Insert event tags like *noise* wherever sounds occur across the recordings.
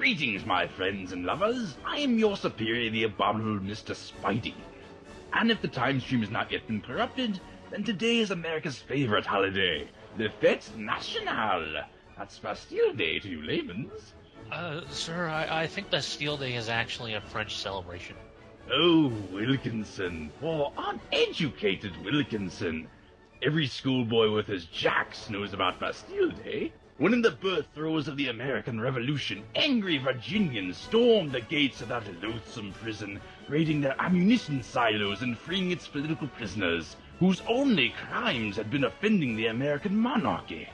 Greetings, my friends and lovers. I am your superior, the abominable Mr. Spidey. And if the time stream has not yet been corrupted, then today is America's favorite holiday, the Fête Nationale. That's Bastille Day to you layman's. Uh, sir, I, I think Bastille Day is actually a French celebration. Oh, Wilkinson, poor uneducated Wilkinson. Every schoolboy with his jacks knows about Bastille Day. When in the birth throes of the American Revolution, angry Virginians stormed the gates of that loathsome prison, raiding their ammunition silos and freeing its political prisoners, whose only crimes had been offending the American monarchy.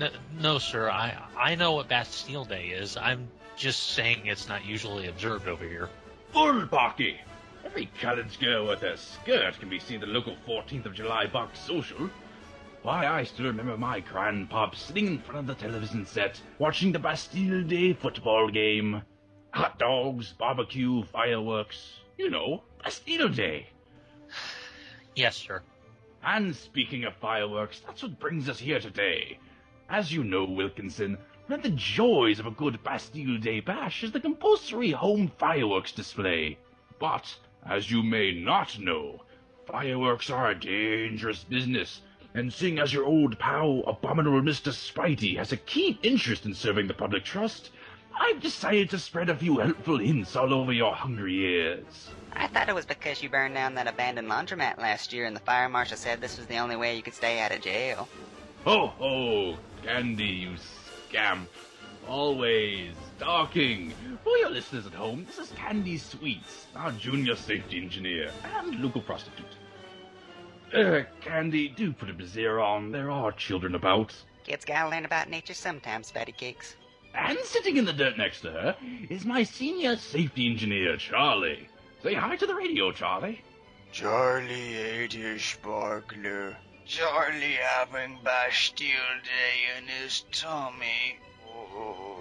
No, no, sir, I I know what Bastille Day is. I'm just saying it's not usually observed over here. Bull Pocky! Every college girl with a skirt can be seen at the local 14th of July box social. Why, I still remember my grandpop sitting in front of the television set, watching the Bastille Day football game. Hot dogs, barbecue, fireworks. You know, Bastille Day. *sighs* Yes, sir. And speaking of fireworks, that's what brings us here today. As you know, Wilkinson, one of the joys of a good Bastille Day bash is the compulsory home fireworks display. But, as you may not know, fireworks are a dangerous business, and seeing as your old pal, abominable Mr. Spidey, has a keen interest in serving the public trust, I've decided to spread a few helpful hints all over your hungry ears. I thought it was because you burned down that abandoned laundromat last year and the fire marshal said this was the only way you could stay out of jail. Ho ho, Candy, you scamp. Always talking. For your listeners at home, this is Candy Sweets, our junior safety engineer and local prostitute. Uh, *clears throat* Candy, do put a brassiere on. There are children about. Kids gotta learn about nature sometimes, fatty cakes. And sitting in the dirt next to her is my senior safety engineer, Charlie. Say hi to the radio, Charlie. Charlie ate his sparkler. Charlie having Bastille Day in his tummy. Oh.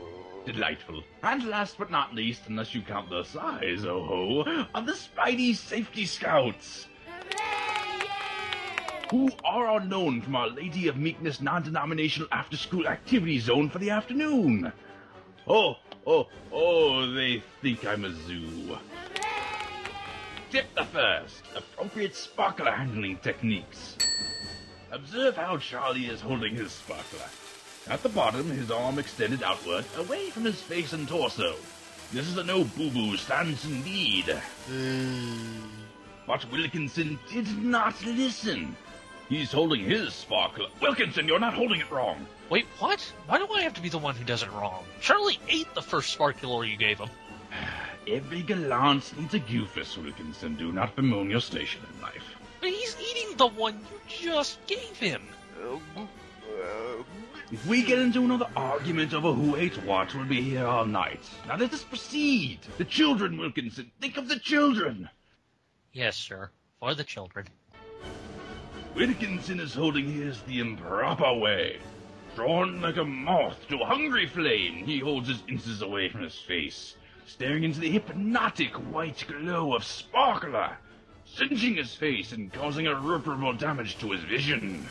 Delightful. And last but not least, unless you count the size, oh ho, are the Spidey Safety Scouts. Who are known from Our Lady of Meekness non-denominational after-school activity zone for the afternoon. Oh, oh, oh, they think I'm a zoo. Tip the first, appropriate sparkler handling techniques. Observe how Charlie is holding his sparkler. At the bottom, his arm extended outward, away from his face and torso. This is a no boo-boo stance indeed. Hmm. But Wilkinson did not listen. He's holding his sparkler. Wilkinson, you're not holding it wrong. Wait, what? Why do I have to be the one who does it wrong? Charlie ate the first sparkular you gave him. *sighs* Every gallant needs a goofus, Wilkinson. Do not bemoan your station in life. But he's eating the one you just gave him. If we get into another argument over who ate what, we'll be here all night. Now let us proceed. The children, Wilkinson. Think of the children. Yes, sir. For the children. Wilkinson is holding his the improper way. Drawn like a moth to a hungry flame, he holds his inches away from his face, staring into the hypnotic white glow of Sparkler, singeing his face and causing irreparable damage to his vision.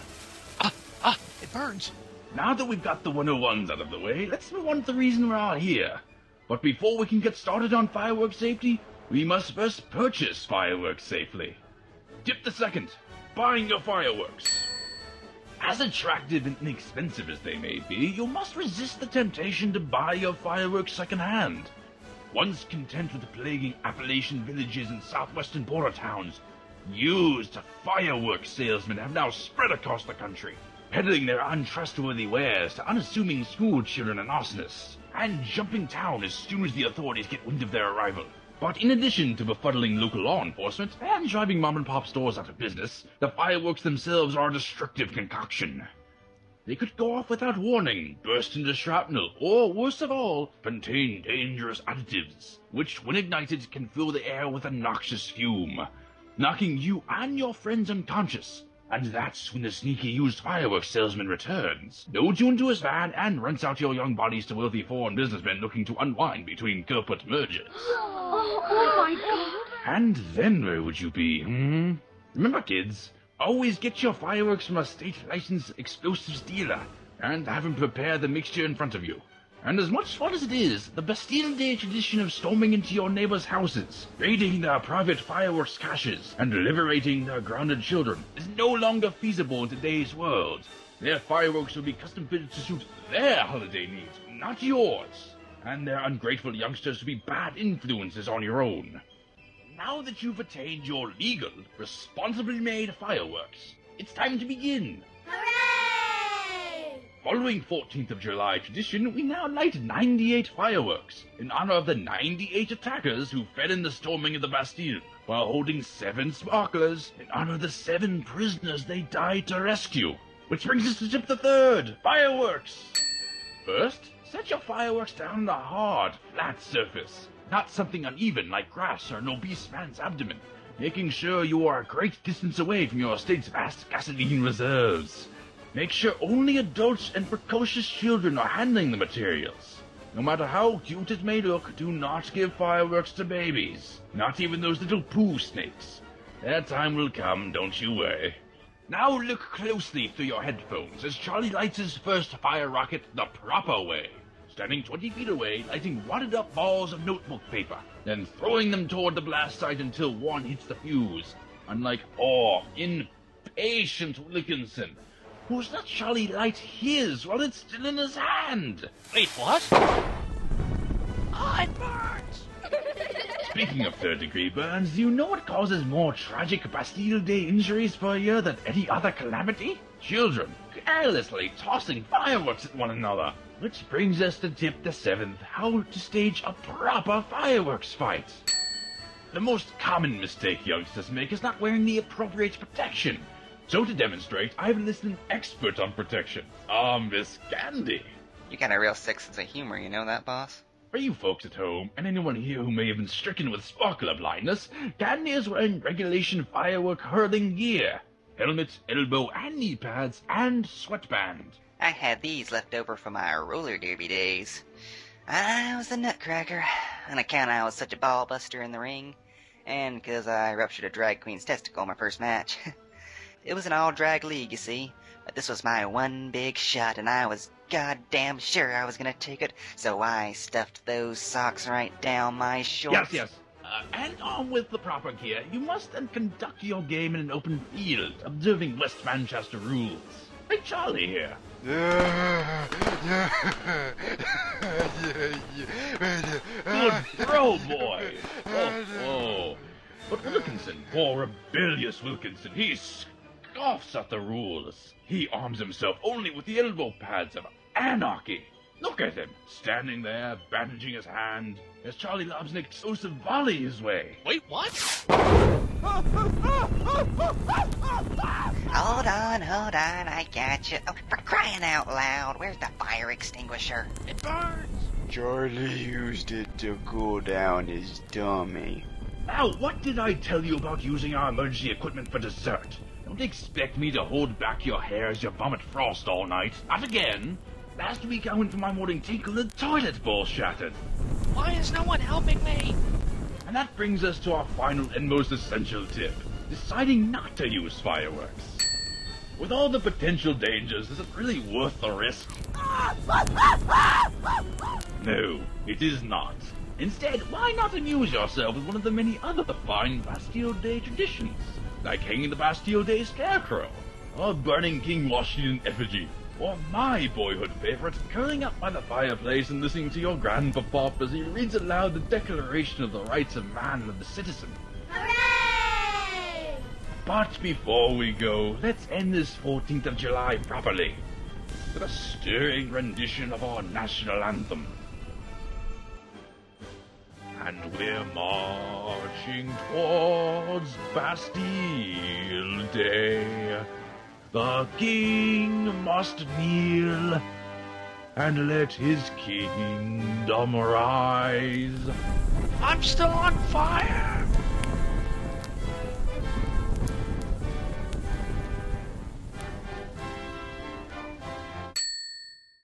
Ah, ah, it burns. Now that we've got the 101s out of the way, let's move on to the reason we're all here. But before we can get started on fireworks safety, we must first purchase fireworks safely. Tip the second, buying your fireworks. As attractive and inexpensive as they may be, you must resist the temptation to buy your fireworks secondhand. Once content with plaguing Appalachian villages and southwestern border towns, used fireworks salesmen have now spread across the country, peddling their untrustworthy wares to unassuming school children and arsonists, and jumping town as soon as the authorities get wind of their arrival. But in addition to befuddling local law enforcement and driving mom and pop stores out of business, the fireworks themselves are a destructive concoction. They could go off without warning, burst into shrapnel, or worst of all, contain dangerous additives, which when ignited can fill the air with a noxious fume, knocking you and your friends unconscious. And that's when the sneaky used fireworks salesman returns, loads you into his van, and rents out your young bodies to wealthy foreign businessmen looking to unwind between corporate mergers. Oh, oh my god. And then where would you be, hmm? Remember, kids, always get your fireworks from a state licensed explosives dealer, and have him prepare the mixture in front of you. And as much fun as it is, the Bastille Day tradition of storming into your neighbors' houses, raiding their private fireworks caches, and liberating their grounded children is no longer feasible in today's world. Their fireworks will be custom fitted to suit their holiday needs, not yours. And their ungrateful youngsters will be bad influences on your own. Now that you've attained your legal, responsibly made fireworks, it's time to begin. Hooray! Following 14th of July tradition, we now light 98 fireworks in honor of the 98 attackers who fell in the storming of the Bastille, while holding seven sparklers in honor of the seven prisoners they died to rescue. Which brings us to tip the third, fireworks. First, set your fireworks down on a hard, flat surface, not something uneven like grass or an obese man's abdomen, making sure you are a great distance away from your state's vast gasoline reserves. Make sure only adults and precocious children are handling the materials. No matter how cute it may look, do not give fireworks to babies. Not even those little poo snakes. Their time will come, don't you worry. Now look closely through your headphones as Charlie lights his first fire rocket the proper way. Standing 20 feet away, lighting wadded up balls of notebook paper, then throwing them toward the blast site until one hits the fuse. Unlike awe, impatient Wilkinson, who's let Charlie light his while it's still in his hand. Wait, what? Ah, it burns! *laughs* Speaking of third degree burns, do you know what causes more tragic Bastille Day injuries per year than any other calamity? Children carelessly tossing fireworks at one another. Which brings us to tip the seventh, how to stage a proper fireworks fight. The most common mistake youngsters make is not wearing the appropriate protection. So to demonstrate, I've enlisted an expert on protection. Ah, Miss Candy. You got a real sick sense of humor, you know that, boss? For you folks at home, and anyone here who may have been stricken with sparkler blindness, Candy is wearing regulation firework hurling gear. Helmet, elbow and knee pads, and sweatband. I had these left over from my roller derby days. I was a nutcracker, on account I was such a ball buster in the ring, and 'cause I ruptured a drag queen's testicle in my first match. *laughs* it was an all drag league, you see, but this was my one big shot, and I was goddamn sure I was gonna take it, so I stuffed those socks right down my shorts. Yes, yes. Uh, and on with the proper gear, you must then conduct your game in an open field, observing West Manchester rules. Hey, Charlie here. Good throw, boy. *laughs* Oh, oh. But Wilkinson, poor rebellious Wilkinson, he scoffs at the rules. He arms himself only with the elbow pads of anarchy. Look at him, standing there, bandaging his hand, as Charlie lobs an explosive volley his way. Wait, what? Hold on, hold on, I got you. Oh, for crying out loud, where's the fire extinguisher? It burns! Charlie used it to cool down his tummy. Now, what did I tell you about using our emergency equipment for dessert? Don't expect me to hold back your hair as you vomit frost all night. Not again. Last week I went for my morning tinkle and the toilet bowl shattered. Why is no one helping me? And that brings us to our final and most essential tip. Deciding not to use fireworks. With all the potential dangers, is it really worth the risk? No, it is not. Instead, why not amuse yourself with one of the many other fine Bastille Day traditions? Like hanging the Bastille Day scarecrow, or burning King Washington effigy, or my boyhood favorite, curling up by the fireplace and listening to your grandpapa as he reads aloud the Declaration of the Rights of Man and the Citizen. Hooray! But before we go, let's end this 14th of July properly with a stirring rendition of our national anthem. And we're marching towards Bastille Day. The king must kneel and let his kingdom rise. I'm still on fire!